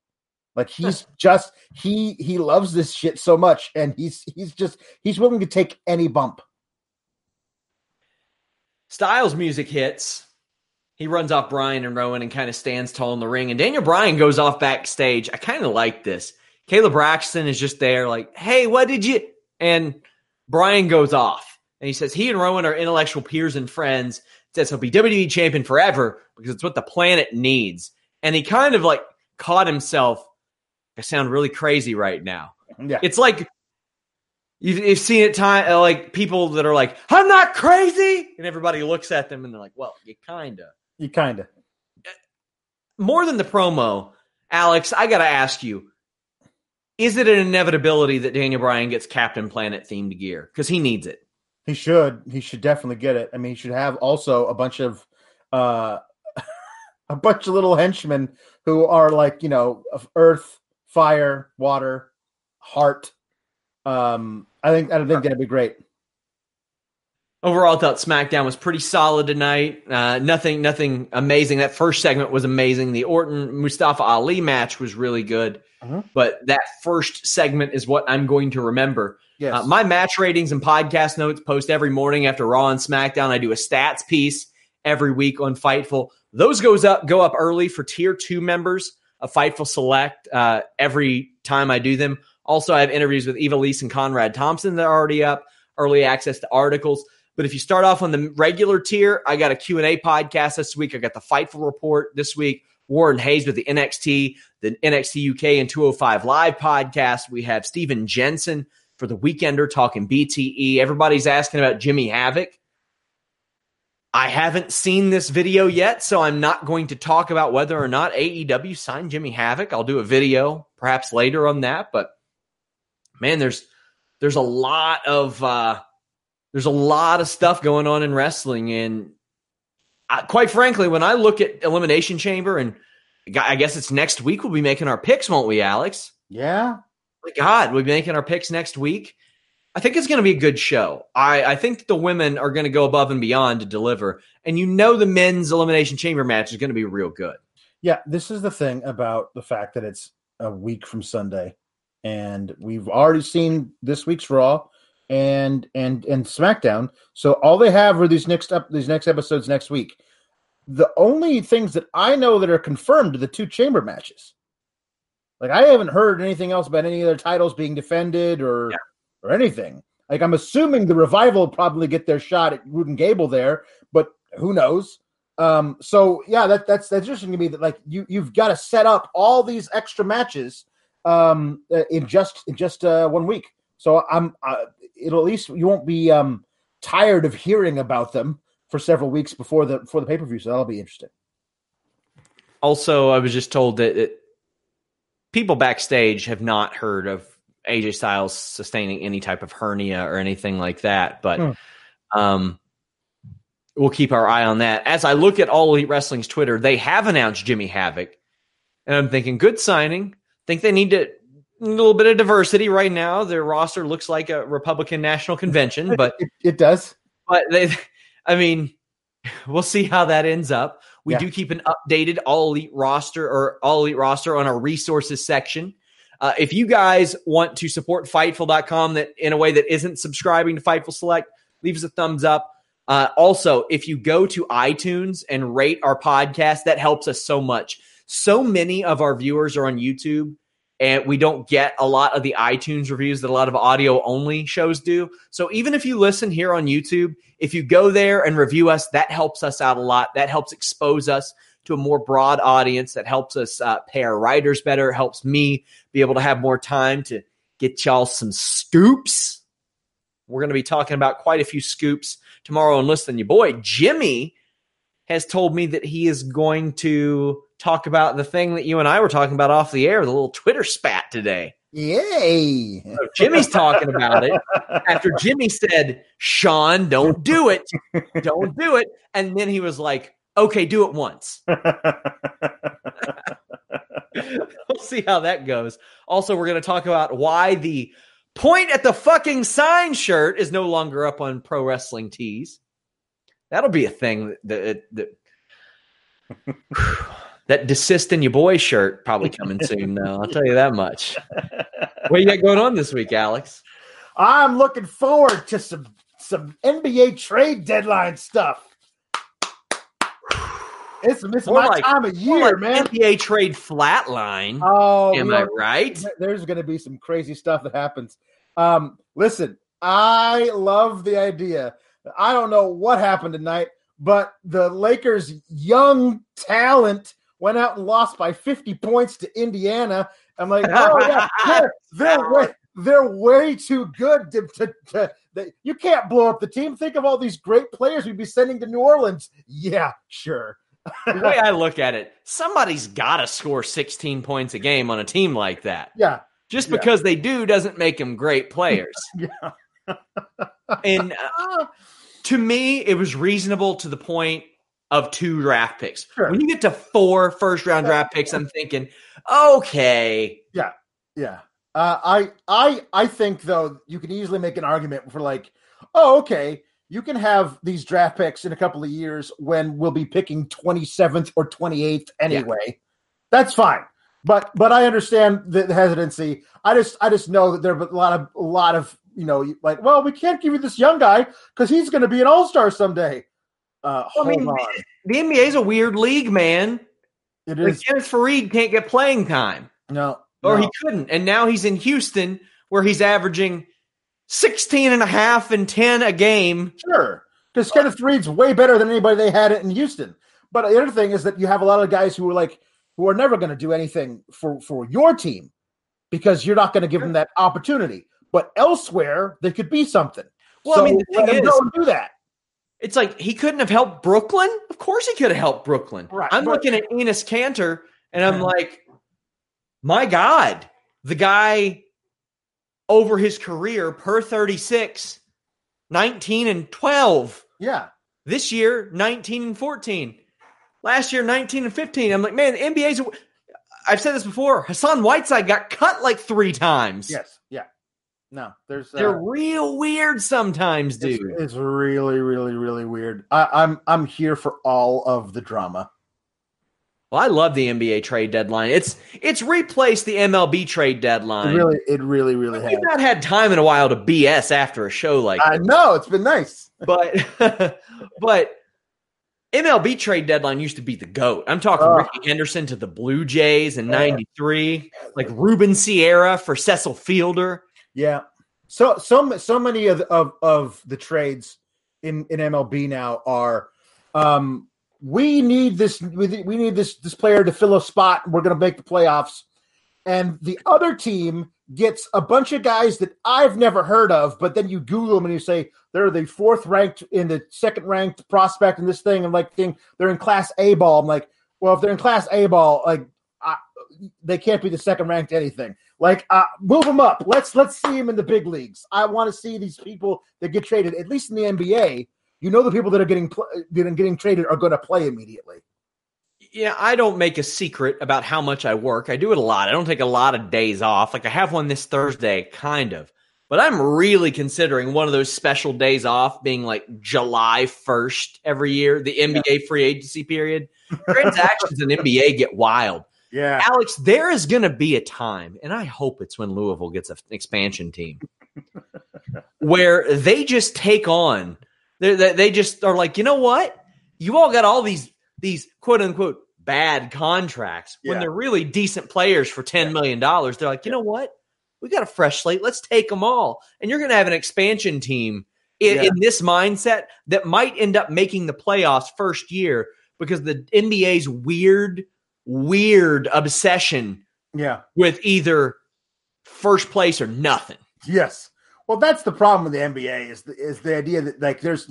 Like he's just he he loves this shit so much, and he's he's just he's willing to take any bump. Styles music hits. He runs off Bryan and Rowan and kind of stands tall in the ring. And Daniel Bryan goes off backstage. I kind of like this. Kayla Braxton is just there, like, hey, what did you? And Bryan goes off. And he says he and Rowan are intellectual peers and friends. Says he'll be WWE champion forever because it's what the planet needs. And he kind of like caught himself I sound really crazy right now. Yeah. It's like you've, seen it time uh, like people that are like, I'm not crazy. And everybody looks at them and they're like, well, you kind of. You kind of. More than the promo, Alex, I got to ask you is it an inevitability that Daniel Bryan gets Captain Planet themed gear? Because he needs it. He should. He should definitely get it. I mean, he should have also a bunch of uh a bunch of little henchmen who are like, you know, Earth fire, water, heart. Um, I think I think that'd be great. Overall, I thought SmackDown was pretty solid tonight. Uh, nothing, nothing amazing. That first segment was amazing. The Orton Mustafa Ali match was really good, uh-huh. but that first segment is what I'm going to remember. Yes. Uh, my match ratings and podcast notes post every morning after Raw and SmackDown. I do a stats piece every week on Fightful. Those goes up go up early for tier two members a Fightful Select uh, every time I do them. Also, I have interviews with Ivelisse and Conrad Thompson that are already up, early access to articles. But if you start off on the regular tier, I got a Q&A podcast this week. I got the Fightful Report this week. Warren Hayes with the NXT, the NXT UK and 205 Live podcast. We have Steven Jensen for the Weekender talking BTE. Everybody's asking about Jimmy Havoc. I haven't seen this video yet, so I'm not going to talk about whether or not AEW signed Jimmy Havoc. I'll do a video perhaps later on that, but man, there's there's a lot of uh, there's a lot of stuff going on in wrestling, and I, quite frankly, when I look at Elimination Chamber, and I guess it's next week, we'll be making our picks, won't we, Alex? Yeah. My God, we'll be making our picks next week. I think it's going to be a good show. I, I think the women are going to go above and beyond to deliver. And you know, the men's elimination chamber match is going to be real good. Yeah, this is the thing about the fact that it's a week from Sunday, and we've already seen this week's Raw and and and SmackDown. So all they have are these next up these next episodes next week. The only things that I know that are confirmed are the two chamber matches. Like I haven't heard anything else about any other titles being defended or yeah or anything. Like I'm assuming the revival probably get their shot at and Gable there, but who knows? Um, so yeah, that that's that's interesting to me that like you you've got to set up all these extra matches um, in just in just uh, one week. So I'm uh, it'll at least you won't be um, tired of hearing about them for several weeks before the before the pay per view. So that'll be interesting. Also, I was just told that it, people backstage have not heard of AJ Styles sustaining any type of hernia or anything like that. But hmm. um, we'll keep our eye on that. As I look at All Elite Wrestling's Twitter, they have announced Jimmy Havoc. And I'm thinking, good signing. Think they need to a little bit of diversity right now. Their roster looks like a Republican National Convention, but it, it does. But they, I mean, we'll see how that ends up. We yeah. do keep an updated All Elite roster or All Elite roster on our resources section. Uh, if you guys want to support Fightful.com that in a way that isn't subscribing to Fightful Select, leave us a thumbs up. Uh, also, if you go to iTunes and rate our podcast, that helps us so much. So many of our viewers are on YouTube, and we don't get a lot of the iTunes reviews that a lot of audio only shows do. So even if you listen here on YouTube, if you go there and review us, that helps us out a lot. That helps expose us to a more broad audience that helps us uh, pay our writers better, helps me be able to have more time to get y'all some scoops. We're going to be talking about quite a few scoops tomorrow and listen, your boy Jimmy has told me that he is going to talk about the thing that you and I were talking about off the air, the little Twitter spat today. Yay. So Jimmy's talking about it after Jimmy said, Sean, don't do it. Don't do it. And then he was like, okay, do it once. we'll see how that goes. Also, we're going to talk about why the point at the fucking sign shirt is no longer up on pro wrestling tees. That'll be a thing that that, that, that desist in your boy shirt probably coming soon now. I'll tell you that much. What you got going on this week, Alex? I'm looking forward to some some NBA trade deadline stuff. It's, it's More my like- time of year, like man. NBA trade flatline. Oh, Am I right? There's going to be some crazy stuff that happens. Um, listen, I love the idea. I don't know what happened tonight, but the Lakers' young talent went out and lost by 50 points to Indiana. I'm like, oh yeah, they're, they're way, they're way too good to, to, to they, you can't blow up the team. Think of all these great players we'd be sending to New Orleans. Yeah, sure. the way I look at it, somebody's got to score 16 points a game on a team like that. Yeah, Just Yeah. because they do doesn't make them great players. yeah. and uh, to me, it was reasonable to the point of two draft picks. Sure. When you get to four first round draft picks, I'm thinking, okay, Yeah. Yeah. Uh, I I I think though you can easily make an argument for like, oh, okay, you can have these draft picks in a couple of years when we'll be picking 27th or 28th anyway. That's fine. But but I understand the, the hesitancy. I just I just know that there are a lot of a lot of you know like, well, we can't give you this young guy because he's going to be an all star someday. Uh, hold I mean, on, the NBA is a weird league, man. it Like is Kenneth Faried can't get playing time. no, or no. he couldn't. And now he's in Houston where he's averaging 16 and a half and 10 a game. Sure. Because Kenneth Reed's way better than anybody they had in Houston. But the other thing is that you have a lot of guys who are like who are never going to do anything for for your team because you're not going to give them that opportunity. But elsewhere, there could be something. Well, so I mean, the thing is, do that. It's like he couldn't have helped Brooklyn. Of course he could have helped Brooklyn. Right, I'm looking at Enes Kanter and I'm like, my God, the guy over his career per 36, 19 and 12. Yeah. This year, 19 and 14. Last year, 19 and 15. I'm like, man, the NBA's. I've said this before. Hassan Whiteside got cut like three times. Yes. No, there's They're uh, real weird sometimes, dude. it's really, really, really weird. I, I'm I'm here for all of the drama. Well, I love the NBA trade deadline. It's it's replaced the MLB trade It deadline. really, it really, really has. We've not had time in a while to BS after a show like I know it's been nice. but but MLB trade deadline used to be the goat. I'm talking Ugh. Rickey Henderson to the Blue Jays in Yeah. '93, like Ruben Sierra for Cecil Fielder. Yeah. So so so many of of of the trades in in MLB now are um we need this we need this this player to fill a spot. We're going to make the playoffs. And the other team gets a bunch of guys that I've never heard of, but then you Google them and you say they're the fourth ranked in the second ranked prospect in this thing, and like thing they're in Class A ball. I'm like, well, if they're in Class A ball, like I, they can't be the second ranked anything. Like, uh, move them up. Let's let's see them in the big leagues. I want to see these people that get traded, at least in the NBA. You know, the people that are getting pl- that are getting traded are going to play immediately. Yeah, I don't make a secret about how much I work. I do it a lot. I don't take a lot of days off. Like I have one this Thursday, kind of. But I'm really considering one of those special days off being like July 1st every year, the NBA free agency period. Transactions in NBA get wild. Yeah, Alex, there is going to be a time, and I hope it's when Louisville gets an expansion team, where they just take on. They, just are like, you know what? You all got all these these quote unquote bad contracts when they're really decent players for ten million dollars. They're like, you know what? We got a fresh slate. Let's take them all, and you're going to have an expansion team in, Yeah. in this mindset that might end up making the playoffs first year because the NBA's weird, weird obsession Yeah. with either first place or nothing. Yes. Well, that's the problem with the NBA is the, is the idea that like there's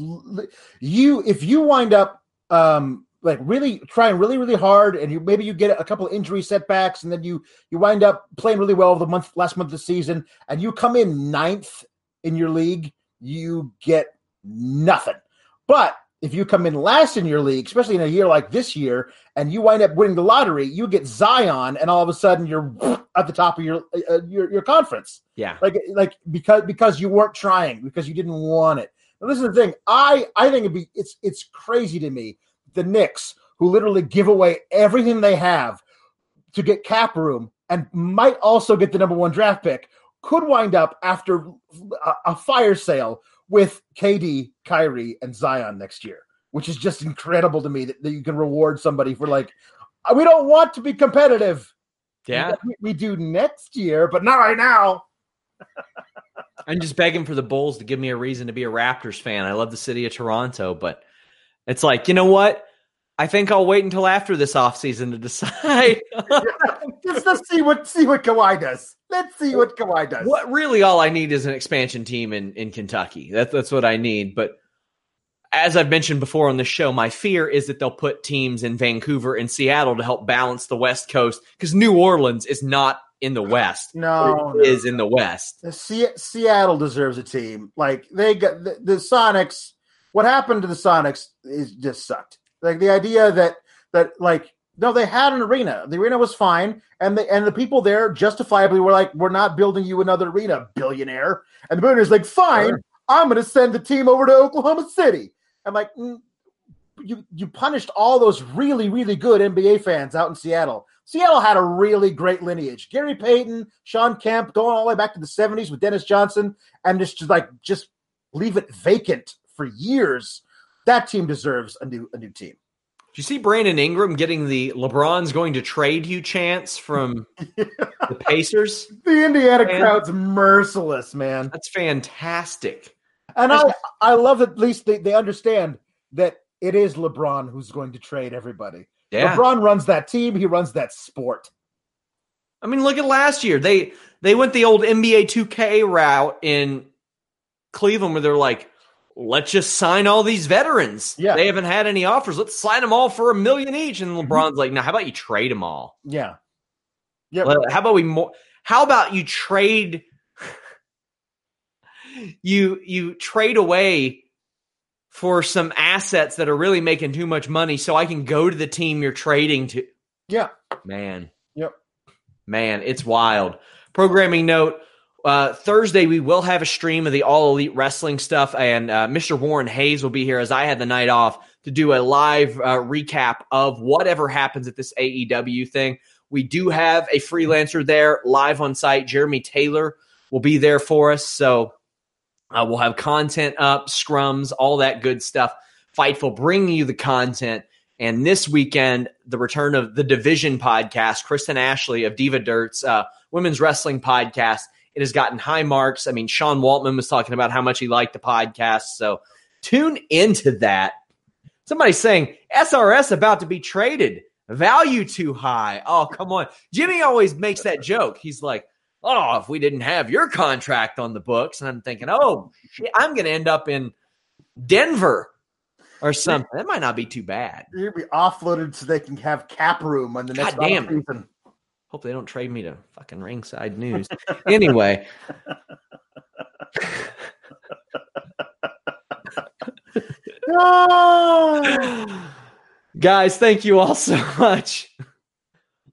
you if you wind up um like really trying really really hard and you maybe you get a couple of injury setbacks and then you you wind up playing really well the month last month of the season and you come in ninth in your league you get nothing but if you come in last in your league especially in a year like this year and you wind up winning the lottery you get zion and all of a sudden you're at the top of your uh, your, your conference Yeah. like like because because you weren't trying because you didn't want it. Now, this is the thing. I I think it'd be it's it's crazy to me the Knicks who literally give away everything they have to get cap room and might also get the number one draft pick could wind up after a, a fire sale with KD, Kyrie, and Zion next year, which is just incredible to me that, that you can reward somebody for like uh, we don't want to be competitive. Yeah. we, we do next year, but not right now. I'm just begging for the Bulls to give me a reason to be a Raptors fan. I love the city of Toronto, but it's like, you know what? I think I'll wait until after this offseason to decide. Just let's see what see what Kawhi does. Let's see what Kawhi does. what really all I need is an expansion team in, in Kentucky. That's that's what I need. But as I've mentioned before on the show, my fear is that they'll put teams in Vancouver and Seattle to help balance the West Coast because New Orleans is not in the West. No, It is in the West. The Se- Seattle deserves a team. Like they got the, the Sonics. What happened to the Sonics is just sucked. Like the idea that that like no, they had an arena. The arena was fine, and the and the people there justifiably were like, "We're not building you another arena, billionaire." And the billionaire's like, "Fine, Sure. I'm going to send the team over to Oklahoma City." I'm like, mm, "You you punished all those really really good NBA fans out in Seattle." Seattle had a really great lineage. Gary Payton, Shawn Kemp, going all the way back to the 70s with Dennis Johnson, and just, just like just leave it vacant for years. That team deserves a new a new team. Did you see Brandon Ingram getting the LeBron's going to trade you chance from the Pacers? The Indiana Man. crowd's merciless, man. That's fantastic. And I I love at least they, they understand that it is LeBron who's going to trade everybody. Yeah. LeBron runs that team, he runs that sport. I mean, look at last year. They they went the old NBA 2K route in Cleveland where they're like, let's just sign all these veterans. Yeah. They haven't had any offers. Let's sign them all for a million each. And mm-hmm. LeBron's like, now how about you trade them all? Yeah. Well, How about we more how about you trade you you trade away for some assets that are really making too much money so I can go to the team you're trading to. yeah. Man. Yep. Man, it's wild. Programming note uh, Thursday, we will have a stream of the All Elite Wrestling stuff, and uh, Mr. Warren Hayes will be here as I had the night off to do a live uh, recap of whatever happens at this AEW thing. We do have a freelancer there live on site. Jeremy Taylor will be there for us. So uh, we'll have content up, scrums, all that good stuff. Fightful bringing you the content. And this weekend, the return of the Division podcast, Kristen Ashley of Diva Dirt's uh, women's wrestling podcast. It has gotten high marks. I mean, Sean Waltman was talking about how much he liked the podcast. So tune into that. Somebody's saying SRS about to be traded. Value too high. Oh, come on. Jimmy always makes that joke. He's like, oh, if we didn't have your contract on the books. And I'm thinking, oh, shit, I'm going to end up in Denver or something. That might not be too bad. You'll be offloaded so they can have cap room on the next God damn season. Hope they don't trade me to fucking ringside news. anyway. Guys, thank you all so much.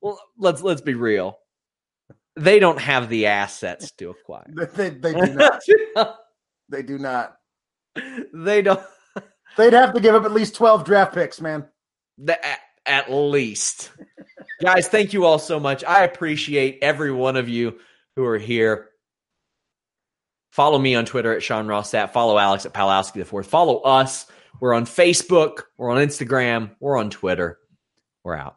Well, let's let's be real. They don't have the assets to acquire. they, they do not. They do not. they don't They'd have to give up at least 12 draft picks, man. the, at, at least. Guys, thank you all so much. I appreciate every one of you who are here. Follow me on Twitter at Sean Ross Sapp. Follow Alex at Palowski the Fourth. Follow us. We're on Facebook. We're on Instagram. We're on Twitter. We're out.